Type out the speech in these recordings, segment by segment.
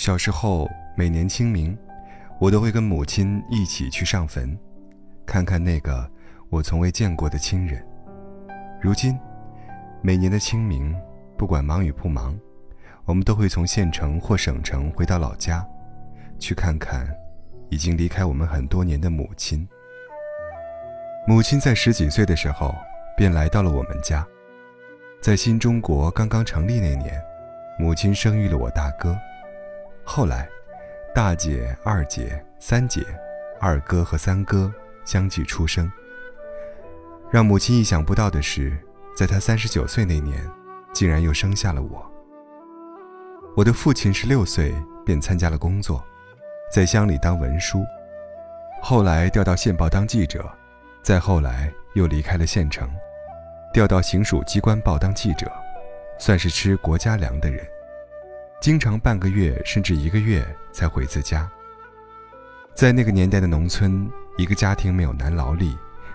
小时候，每年清明，我都会跟母亲一起去上坟，看看那个我从未见过的亲人。如今，每年的清明，不管忙与不忙，我们都会从县城或省城回到老家，去看看已经离开我们很多年的母亲。母亲在十几岁的时候便来到了我们家，在新中国刚刚成立那年，母亲生育了我大哥。后来，大姐、二姐、三姐、二哥和三哥相继出生。让母亲意想不到的是，在她三十九岁那年，竟然又生下了我。我的父亲十六岁便参加了工作，在乡里当文书，后来调到县报当记者，再后来又离开了县城，调到行署机关报当记者，算是吃国家粮的人。经常半个月甚至一个月才回次家。在那个年代的农村，一个家庭没有男劳力，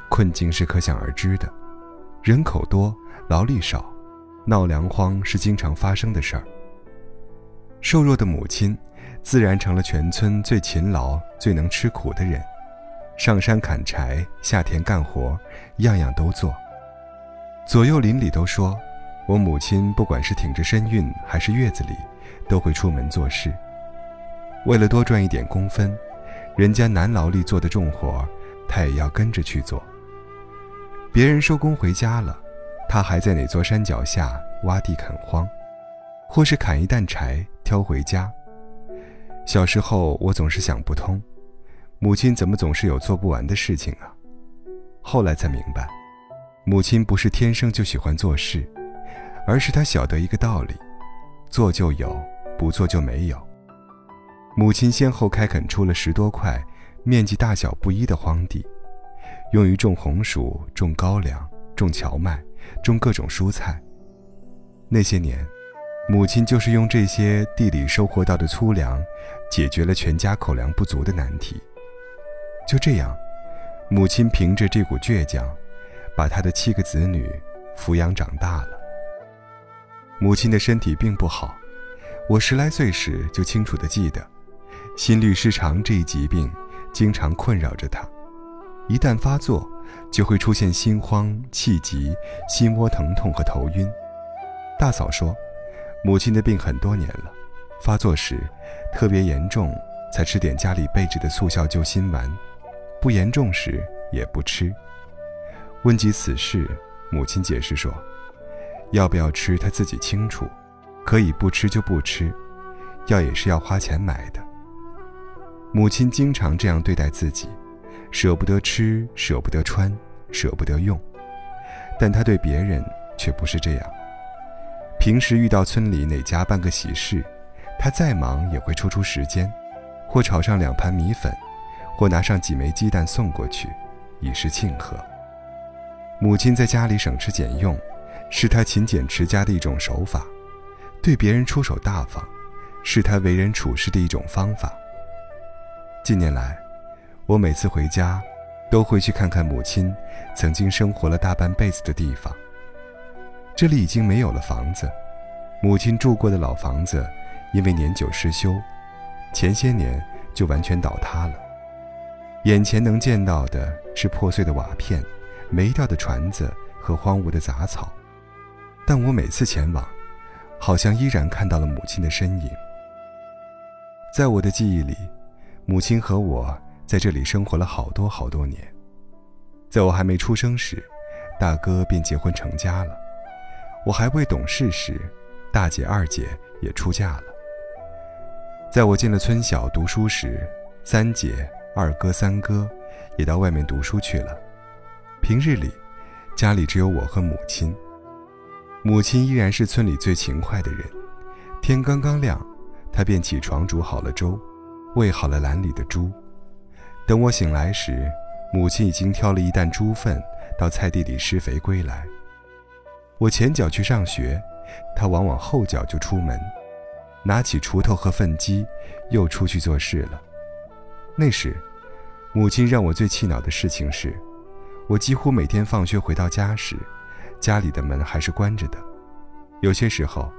困境是可想而知的。人口多，劳力少，闹粮荒是经常发生的事儿。瘦弱的母亲，自然成了全村最勤劳、最能吃苦的人，上山砍柴，下田干活，样样都做。左右邻里都说，我母亲不管是挺着身孕还是月子里。都会出门做事，为了多赚一点工分，人家男劳力做的重活，他也要跟着去做。别人收工回家了，他还在哪座山脚下挖地垦荒，或是砍一担柴挑回家。小时候我总是想不通，母亲怎么总是有做不完的事情啊？后来才明白，母亲不是天生就喜欢做事，而是她晓得一个道理：做就有。不做就没有。母亲先后开垦出了十多块面积大小不一的荒地，用于种红薯、种高粱、种荞麦、种各种蔬菜。那些年，母亲就是用这些地里收获到的粗粮，解决了全家口粮不足的难题。就这样，母亲凭着这股倔强，把她的七个子女抚养长大了。母亲的身体并不好。我十来岁时就清楚地记得，心律失常这一疾病经常困扰着他。一旦发作，就会出现心慌、气急、心窝疼痛和头晕。大嫂说，母亲的病很多年了，发作时特别严重才吃点家里备制的速效救心丸，不严重时也不吃。问及此事，母亲解释说，要不要吃她自己清楚。可以不吃就不吃，药也是要花钱买的。母亲经常这样对待自己，舍不得吃，舍不得穿，舍不得用。但她对别人却不是这样。平时遇到村里哪家办个喜事，她再忙也会抽出时间，或炒上两盘米粉，或拿上几枚鸡蛋送过去，以示庆贺。母亲在家里省吃俭用，是她勤俭持家的一种手法。对别人出手大方，是他为人处事的一种方法。近年来，我每次回家，都会去看看母亲曾经生活了大半辈子的地方。这里已经没有了房子，母亲住过的老房子，因为年久失修，前些年就完全倒塌了。眼前能见到的是破碎的瓦片、没掉的船子和荒芜的杂草，但我每次前往。好像依然看到了母亲的身影。在我的记忆里，母亲和我在这里生活了好多好多年。在我还没出生时，大哥便结婚成家了；我还未懂事时，大姐、二姐也出嫁了。在我进了村小读书时，三姐、二哥、三哥也到外面读书去了。平日里，家里只有我和母亲。母亲依然是村里最勤快的人，天刚刚亮，她便起床煮好了粥，喂好了篮里的猪。等我醒来时，母亲已经挑了一担猪粪到菜地里施肥归来。我前脚去上学，她往往后脚就出门，拿起锄头和粪机，又出去做事了。那时，母亲让我最气恼的事情是，我几乎每天放学回到家时。家里的门还是关着的，有些时候，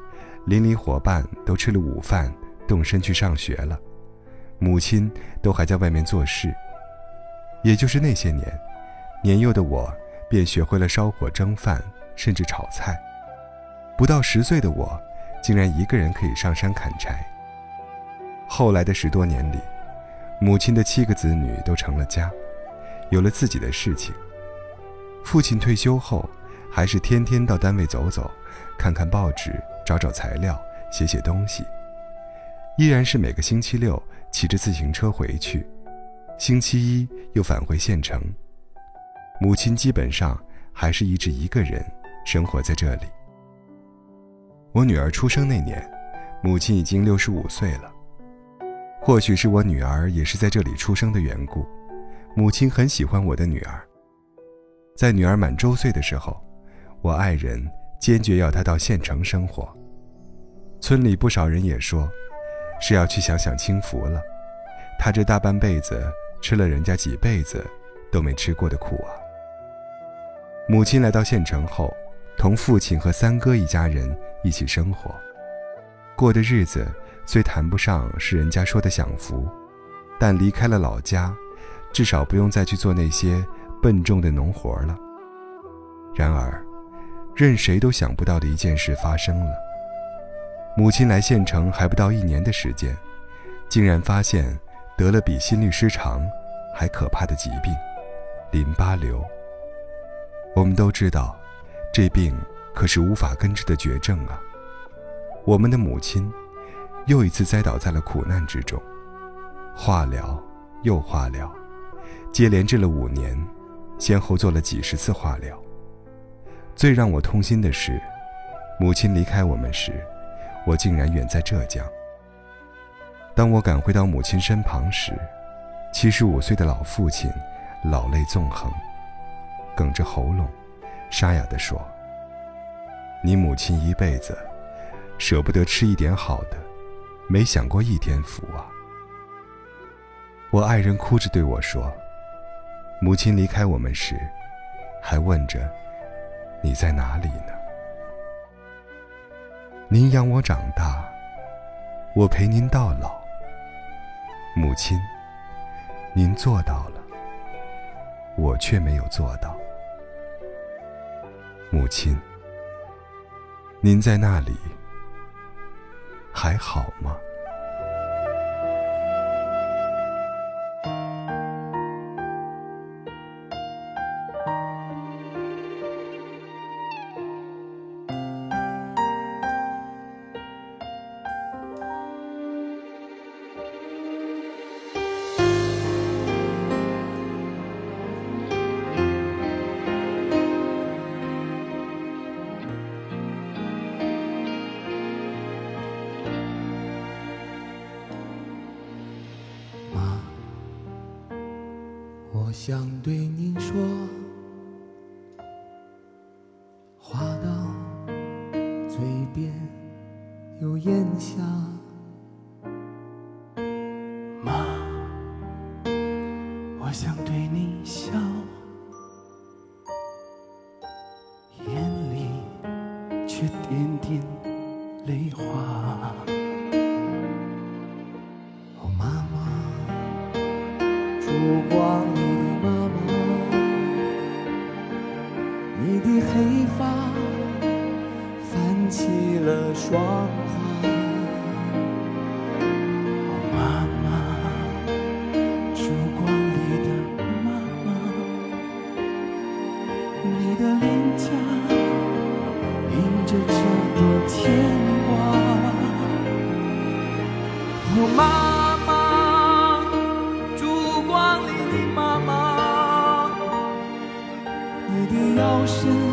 邻里伙伴都吃了午饭，动身去上学了，母亲都还在外面做事。也就是那些年，年幼的我便学会了烧火蒸饭，甚至炒菜。不到十岁的我，竟然一个人可以上山砍柴。后来的十多年里，母亲的七个子女都成了家，有了自己的事情。父亲退休后，还是天天到单位走走，看看报纸，找找材料，写写东西。依然是每个星期六骑着自行车回去，星期一又返回县城。母亲基本上还是一直一个人生活在这里。我女儿出生那年，母亲已经六十五岁了。或许是我女儿也是在这里出生的缘故，母亲很喜欢我的女儿。在女儿满周岁的时候，我爱人坚决要他到县城生活。村里不少人也说，是要去享享清福了。他这大半辈子吃了人家几辈子都没吃过的苦啊。母亲来到县城后。同父亲和三哥一家人一起生活，过的日子虽谈不上是人家说的享福，但离开了老家，至少不用再去做那些笨重的农活了。然而，任谁都想不到的一件事发生了：母亲来县城还不到一年的时间，竟然发现得了比心律失常还可怕的疾病——淋巴瘤。我们都知道。这病可是无法根治的绝症啊！我们的母亲又一次栽倒在了苦难之中，化疗又化疗，接连治了五年，先后做了几十次化疗。最让我痛心的是，母亲离开我们时，我竟然远在浙江。当我赶回到母亲身旁时，七十五岁的老父亲老泪纵横，哽着喉咙。沙哑地说：“你母亲一辈子舍不得吃一点好的，没享过一天福啊。”我爱人哭着对我说：“母亲离开我们时，还问着你在哪里呢？您养我长大，我陪您到老。母亲，您做到了，我却没有做到。”母亲，您在那里还好吗？想对您说，话到嘴边又咽下。妈，我想对你笑，眼里却点点泪花。哦，妈妈烛光你的黑发泛起了霜花。妈妈，烛光里的妈妈，你的脸颊印着这朵牵挂。妈妈。腰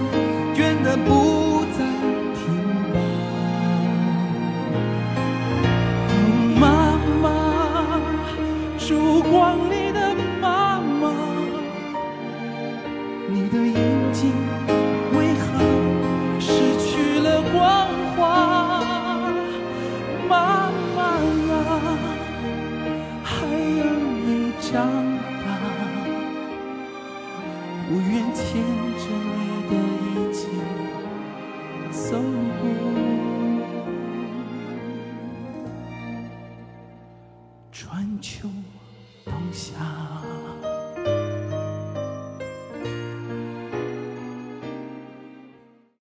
我愿牵着你的衣襟走过。春秋